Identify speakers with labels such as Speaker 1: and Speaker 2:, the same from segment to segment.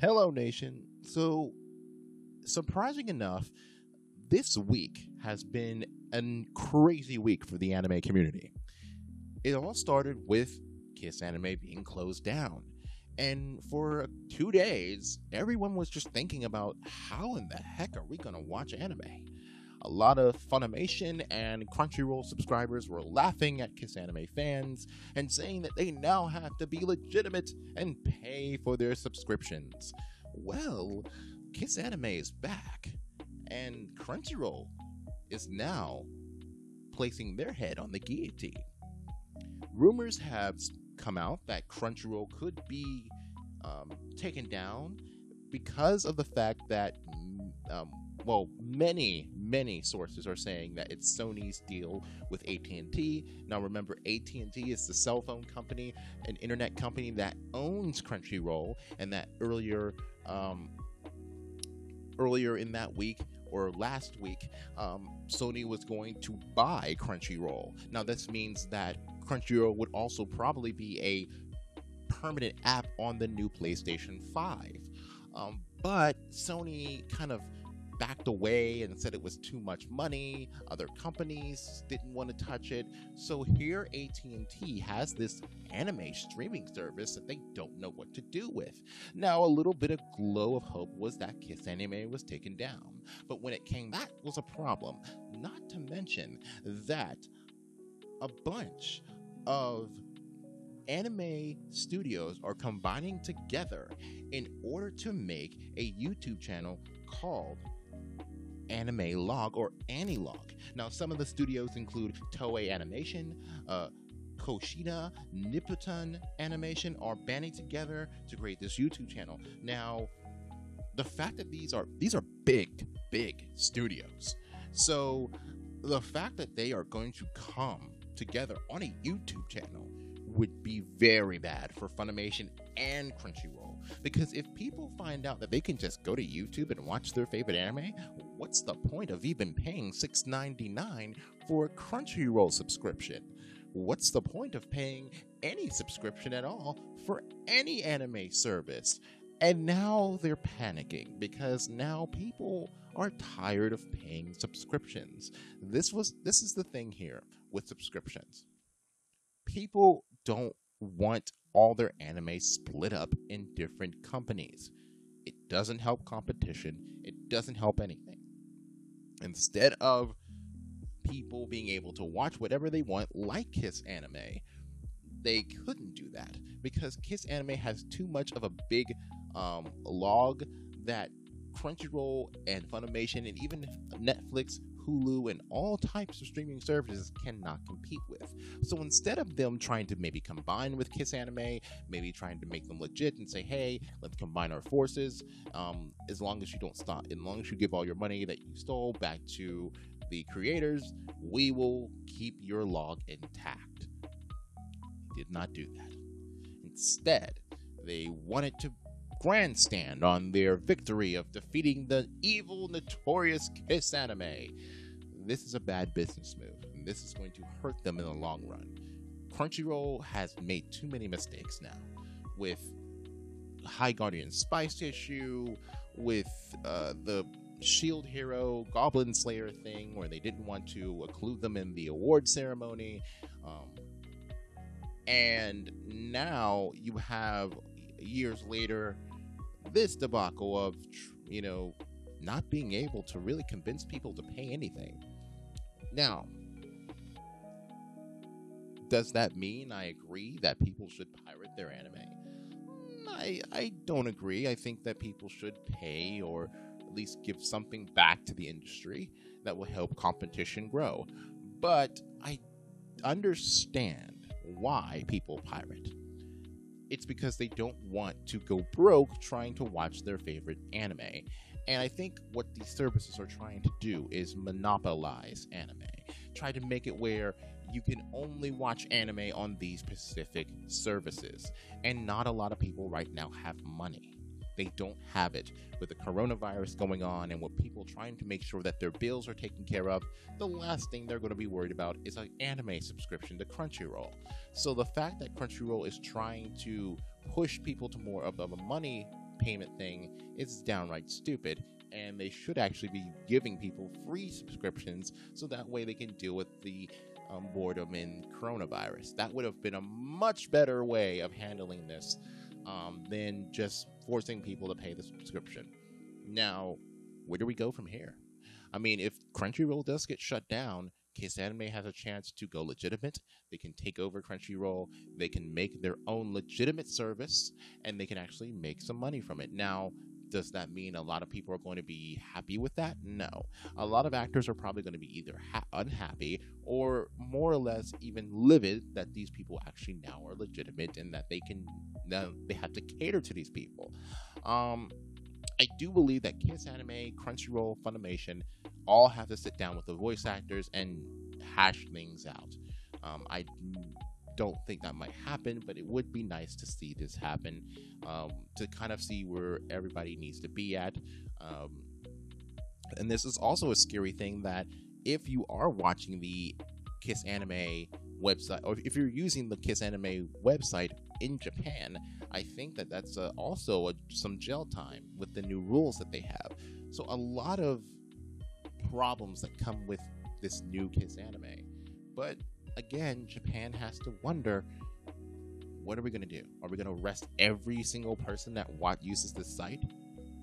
Speaker 1: Hello, Nation. So, surprising enough, this week has been a crazy week for the anime community. It all started with Kiss Anime being closed down. And for two days, everyone was just thinking about how in the heck are we going to watch anime? A lot of Funimation and Crunchyroll subscribers were laughing at Kiss Anime fans and saying that they now have to be legitimate and pay for their subscriptions. Well, Kiss Anime is back, and Crunchyroll is now placing their head on the guillotine. Rumors have come out that Crunchyroll could be um, taken down because of the fact that um, well, many, many sources are saying that it's Sony's deal with AT&T. Now, remember, AT&T is the cell phone company, an internet company that owns Crunchyroll, and that earlier, um, earlier in that week or last week, um, Sony was going to buy Crunchyroll. Now, this means that Crunchyroll would also probably be a permanent app on the new PlayStation 5. Um, but Sony kind of backed away and said it was too much money. Other companies didn't want to touch it. So here AT&T has this anime streaming service that they don't know what to do with. Now, a little bit of glow of hope was that Kiss Anime was taken down. But when it came, that was a problem. Not to mention that a bunch of anime studios are combining together in order to make a YouTube channel called Anime Log or Anilog. Now, some of the studios include Toei Animation, uh, Koshida, Nippon Animation are banding together to create this YouTube channel. Now, the fact that these are these are big, big studios. So the fact that they are going to come together on a YouTube channel would be very bad for Funimation and Crunchyroll. Because if people find out that they can just go to YouTube and watch their favorite anime, what's the point of even paying $6.99 for a Crunchyroll subscription? What's the point of paying any subscription at all for any anime service? And now they're panicking because now people are tired of paying subscriptions. This was this is the thing here with subscriptions. People don't want all their anime split up in different companies. It doesn't help competition, it doesn't help anything. Instead of people being able to watch whatever they want, like Kiss Anime, they couldn't do that because Kiss Anime has too much of a big um, log that Crunchyroll and Funimation and even Netflix Hulu, and all types of streaming services cannot compete with. So instead of them trying to maybe combine with Kiss Anime, maybe trying to make them legit and say, hey, let's combine our forces, um, as long as you don't stop, as long as you give all your money that you stole back to the creators, we will keep your log intact. Did not do that. Instead, they wanted to grandstand on their victory of defeating the evil, notorious Kiss anime this is a bad business move, and this is going to hurt them in the long run. Crunchyroll has made too many mistakes now with High Guardian Spice issue, with uh, the Shield Hero Goblin Slayer thing, where they didn't want to include them in the award ceremony. Um, and now you have years later this debacle of, you know, not being able to really convince people to pay anything. Now, does that mean I agree that people should pirate their anime? Mm, I, I don't agree. I think that people should pay or at least give something back to the industry that will help competition grow. But I understand why people pirate. It's because they don't want to go broke trying to watch their favorite anime. And I think what these services are trying to do is monopolize anime. Try to make it where you can only watch anime on these specific services. And not a lot of people right now have money. They don't have it. With the coronavirus going on and with people trying to make sure that their bills are taken care of, the last thing they're going to be worried about is an anime subscription to Crunchyroll. So the fact that Crunchyroll is trying to push people to more of a money payment thing is downright stupid and they should actually be giving people free subscriptions so that way they can deal with the um, boredom in coronavirus. That would have been a much better way of handling this um, than just forcing people to pay the subscription. Now, where do we go from here? I mean, if Crunchyroll does get shut down, Kiss Anime has a chance to go legitimate. They can take over Crunchyroll. They can make their own legitimate service, and they can actually make some money from it. Now, does that mean a lot of people are going to be happy with that? No. A lot of actors are probably going to be either ha- unhappy or more or less even livid that these people actually now are legitimate and that they can now they have to cater to these people. Um, I do believe that Kiss Anime, Crunchyroll, Funimation all have to sit down with the voice actors and hash things out. Um, I don't think that might happen, but it would be nice to see this happen um, to kind of see where everybody needs to be at. Um, and this is also a scary thing that if you are watching the Kiss Anime website, or if you're using the Kiss Anime website in Japan, I think that that's uh, also a, some jail time with the new rules that they have. So a lot of problems that come with this new Kiss Anime. But again, Japan has to wonder what are we going to do? Are we going to arrest every single person that what uses this site?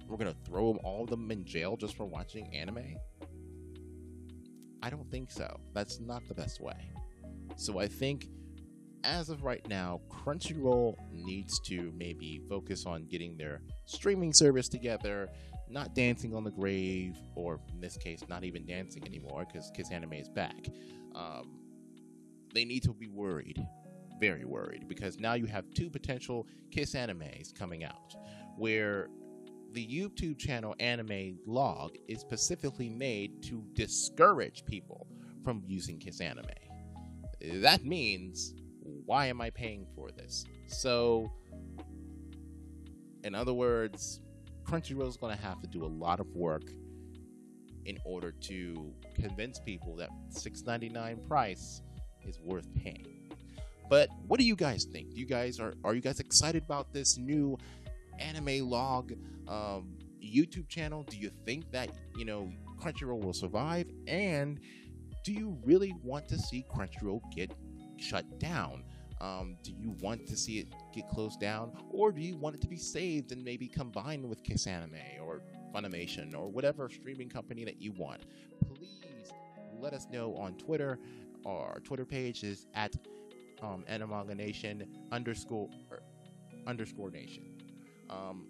Speaker 1: We're going to throw them, all of them in jail just for watching anime? I don't think so. That's not the best way. So I think as of right now, Crunchyroll needs to maybe focus on getting their streaming service together, not dancing on the grave, or in this case, not even dancing anymore because Kiss Anime is back. Um, they need to be worried, very worried, because now you have two potential Kiss animes coming out, where the YouTube channel Anime Log is specifically made to discourage people from using Kiss Anime. That means, why am I paying for this? So, in other words, Crunchyroll is going to have to do a lot of work in order to convince people that 6.99 price is worth paying. But what do you guys think? Do you guys are are you guys excited about this new anime log um, YouTube channel? Do you think that you know Crunchyroll will survive? And do you really want to see Crunchyroll get shut down? Um, do you want to see it get closed down, or do you want it to be saved and maybe combined with Kiss Anime or Funimation or whatever streaming company that you want? Please let us know on Twitter our Twitter page is at um, Animanga Nation underscore er, underscore Nation. Um,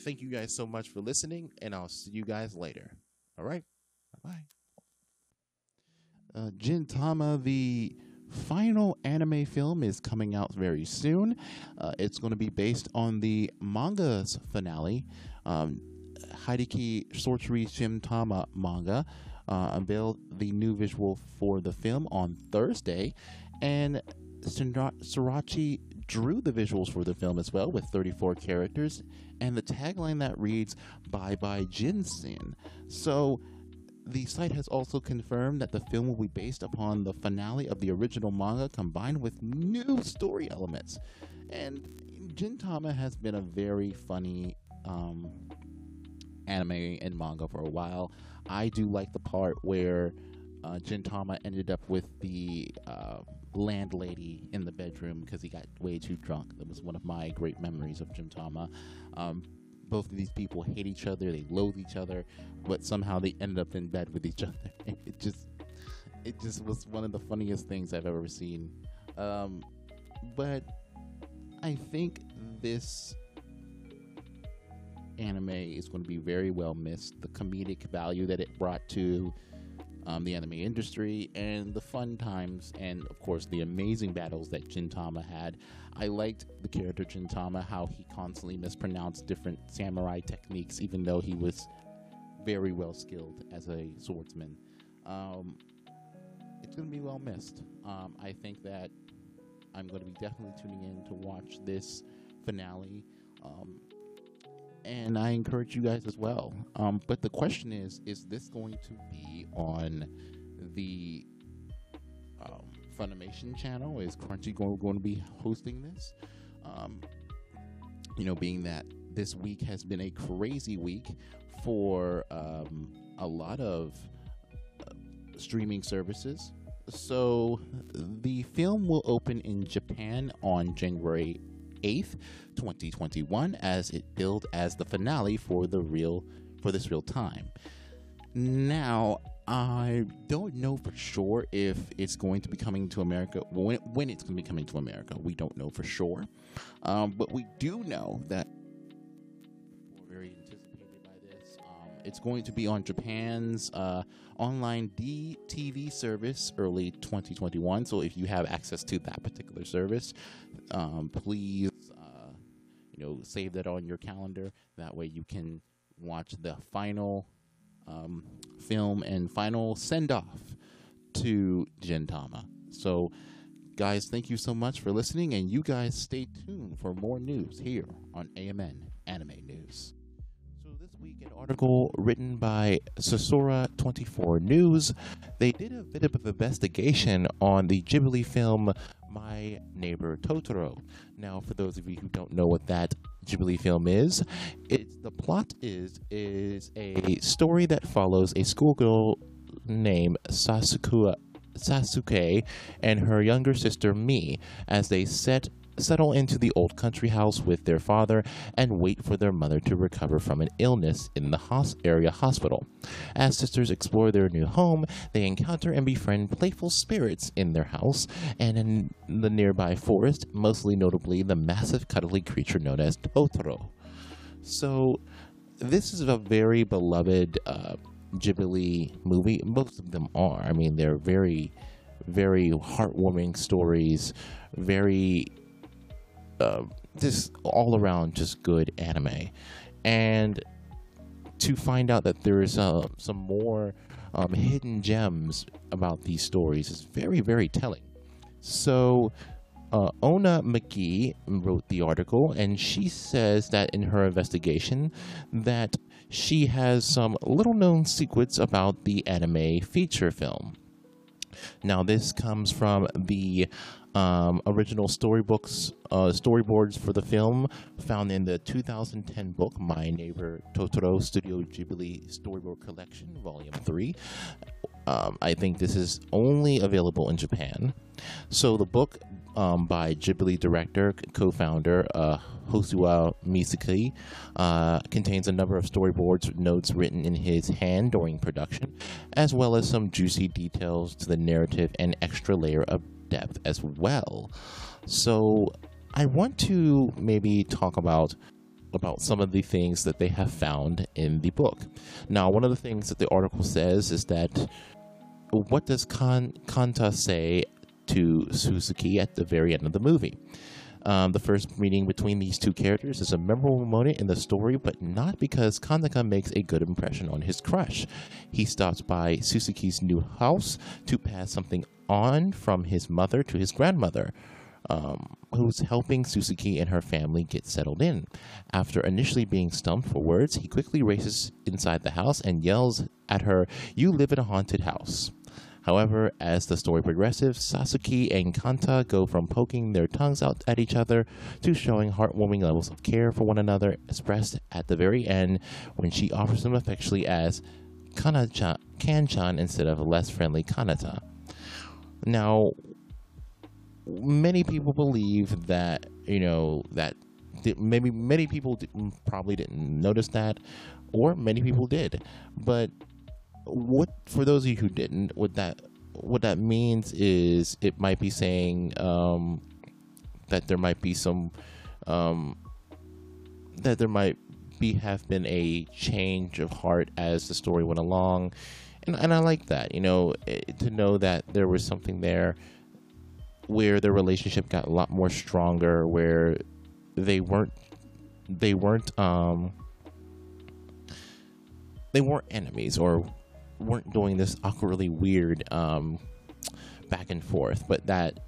Speaker 1: thank you guys so much for listening, and I'll see you guys later. All right, bye bye. Uh, the final anime film, is coming out very soon. Uh, it's going to be based on the manga's finale, um, Hideaki Sorachi Gintama manga uh, unveiled the new visual for the film on Thursday, and Sorachi drew the visuals for the film as well with 34 characters and the tagline that reads "Bye Bye Jinsen." So. The site has also confirmed that the film will be based upon the finale of the original manga combined with new story elements. And Gintama has been a very funny um, anime and manga for a while. I do like the part where uh, Gintama ended up with the uh, landlady in the bedroom because he got way too drunk. That was one of my great memories of Gintama. Um, both of these people hate each other, they loathe each other, but somehow they ended up in bed with each other. it just, it just was one of the funniest things I've ever seen. Um, but I think this anime is going to be very well missed. The comedic value that it brought to um, the anime industry and the fun times, and of course, the amazing battles that Gintama had. I liked the character Gintama, how he constantly mispronounced different samurai techniques, even though he was very well skilled as a swordsman. Um, it's going to be well missed. Um, I think that I'm going to be definitely tuning in to watch this finale. Um, and I encourage you guys as well. Um, but the question is: Is this going to be on the um, Funimation channel? Is Crunchyroll going to be hosting this? Um, you know, being that this week has been a crazy week for um, a lot of uh, streaming services. So, the film will open in Japan on January 8th, 2021, as it billed as the finale for the real for this real time. Now, I don't know for sure if it's going to be coming to America when, when it's going to be coming to America. We don't know for sure, um, but we do know that it's going to be on Japan's uh, online DTV service early 2021. So if you have access to that particular service, um, please, uh, you know, save that on your calendar. That way you can watch the final um, film and final send off to Gintama. So, guys, thank you so much for listening, and you guys stay tuned for more news here on AMN Anime News. Week, an article written by Sasora24 News, they did a bit of an investigation on the Ghibli film My Neighbor Totoro. Now, for those of you who don't know what that Ghibli film is. It's the plot is is a story that follows a schoolgirl named Sasuke Sasuke and her younger sister Mei as they set settle into the old country house with their father and wait for their mother to recover from an illness in the hos- area hospital. As sisters explore their new home, they encounter and befriend playful spirits in their house and in the nearby forest, mostly notably the massive cuddly creature known as Totoro. So, this is a very beloved uh, Ghibli movie. Most of them are. I mean, they're very, very heartwarming stories, very uh, just all around just good anime. And to find out that there is uh, some more um, hidden gems about these stories is very, very telling. So, uh, Oona McGee wrote the article, and she says that in her investigation that she has some little-known secrets about the anime feature film. Now, this comes from the um, original storybooks, uh, storyboards for the film found in the 2010 book My Neighbor Totoro Studio Ghibli Storyboard Collection, Volume 3. Um, I think this is only available in Japan. So the book um, by Ghibli director, co-founder uh, Hosoya Miyazaki, uh, contains a number of storyboards notes written in his hand during production, as well as some juicy details to the narrative and extra layer of depth as well. So I want to maybe talk about about some of the things that they have found in the book. Now, one of the things that the article says is that what does Kan- Kanta say to Suzuki at the very end of the movie? Um, the first meeting between these two characters is a memorable moment in the story, but not because Kanata makes a good impression on his crush. He stops by Suzuki's new house to pass something on from his mother to his grandmother. Um, who's helping Suzuki and her family get settled in. After initially being stumped for words, he quickly races inside the house and yells at her, You live in a haunted house. However, as the story progresses, Sasuke and Kanta go from poking their tongues out at each other to showing heartwarming levels of care for one another, expressed at the very end when she offers him affectionately as Kana-chan, Kan-chan instead of less friendly Kanata. Now, many people believe that you know that maybe many people probably didn't notice that, or many people did. But what for those of you who didn't, what that what that means is it might be saying um, that there might be some um, that there might be have been a change of heart as the story went along. And, and I like that, you know, eh, to know that there was something there where their relationship got a lot more stronger, where they weren't, they weren't, um, they weren't enemies or weren't doing this awkwardly weird, um, back and forth, but that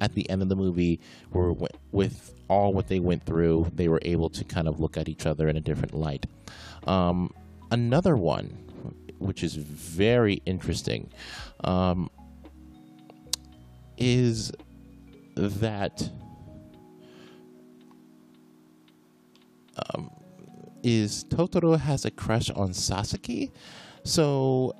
Speaker 1: at the end of the movie, were with all what they went through, they were able to kind of look at each other in a different light. Um, another one which is very interesting, um, is that um, is Totoro has a crush on Sasaki. So,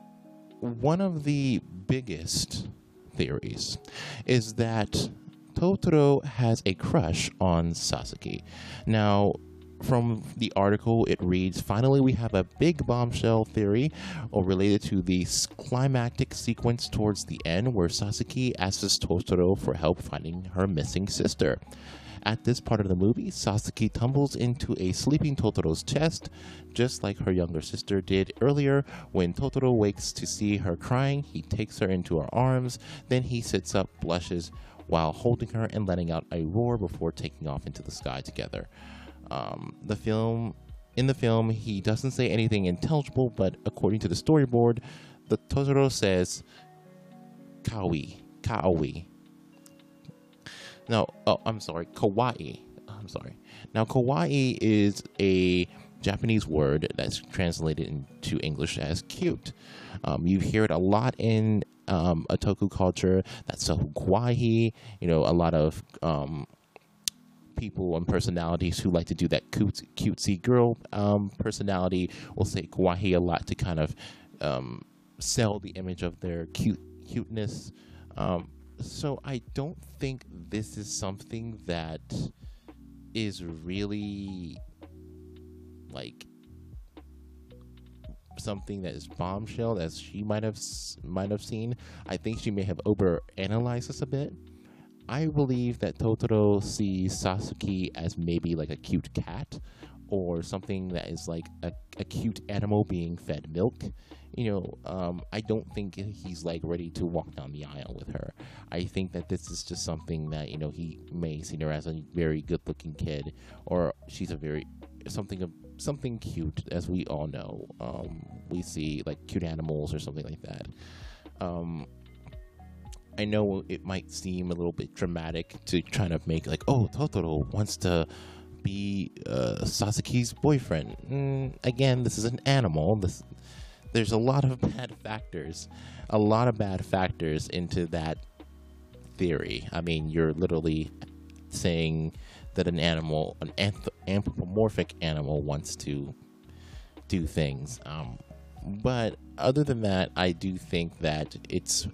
Speaker 1: one of the biggest theories is that Totoro has a crush on Sasaki. Now, from the article, it reads Finally, we have a big bombshell theory or related to the climactic sequence towards the end where Sasaki asks Totoro for help finding her missing sister. At this part of the movie, Sasaki tumbles into a sleeping Totoro's chest, just like her younger sister did earlier. When Totoro wakes to see her crying, he takes her into her arms, then he sits up, blushes, while holding her and letting out a roar before taking off into the sky together. Um, the film, in the film, he doesn't say anything intelligible, but according to the storyboard, the Totoro says "kawi, kawi." No, oh, I'm sorry, kawaii. I'm sorry. Now, kawaii is a Japanese word that's translated into English as cute. Um, you hear it a lot in um, otaku culture. That's so kawaii. You know, a lot of um, people and personalities who like to do that cute, cutesy girl um, personality will say kawaii a lot to kind of um, sell the image of their cute cuteness. Um, so I don't think this is something that is really like something that is bombshell as she might have might have seen. I think she may have over analyzed this a bit. I believe that Totoro sees Sasuke as maybe like a cute cat or something that is like a, a cute animal being fed milk. You know, um, I don't think he's like ready to walk down the aisle with her. I think that this is just something that, you know, he may see her as a very good looking kid or she's a very something of something cute as we all know. Um, we see like cute animals or something like that. Um, I know it might seem a little bit dramatic to try to make like, oh, Totoro wants to be uh, boyfriend. Mm, again, this is an animal. This, there's a lot of bad factors, a lot of bad factors into that theory. I mean, you're literally saying that an animal, an anth- anthropomorphic animal, wants to do things. Um, but other than that, I do think that it's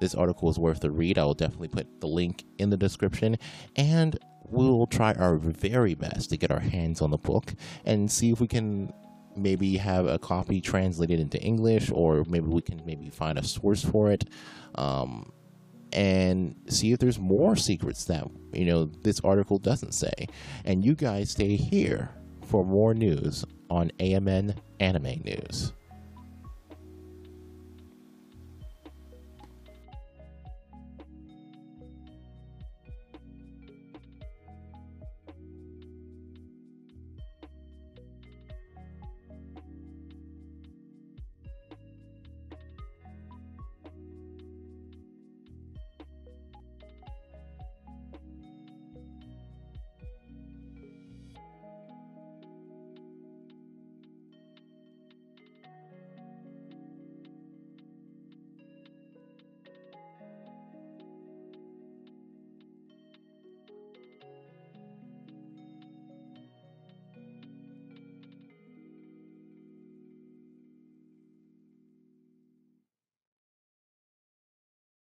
Speaker 1: this article is worth a read. I will definitely put the link in the description. And we'll try our very best to get our hands on the book and see if we can maybe have a copy translated into English or maybe we can maybe find a source for it. Um, and see if there's more secrets that you know this article doesn't say. And you guys stay here for more news on AMN Anime News.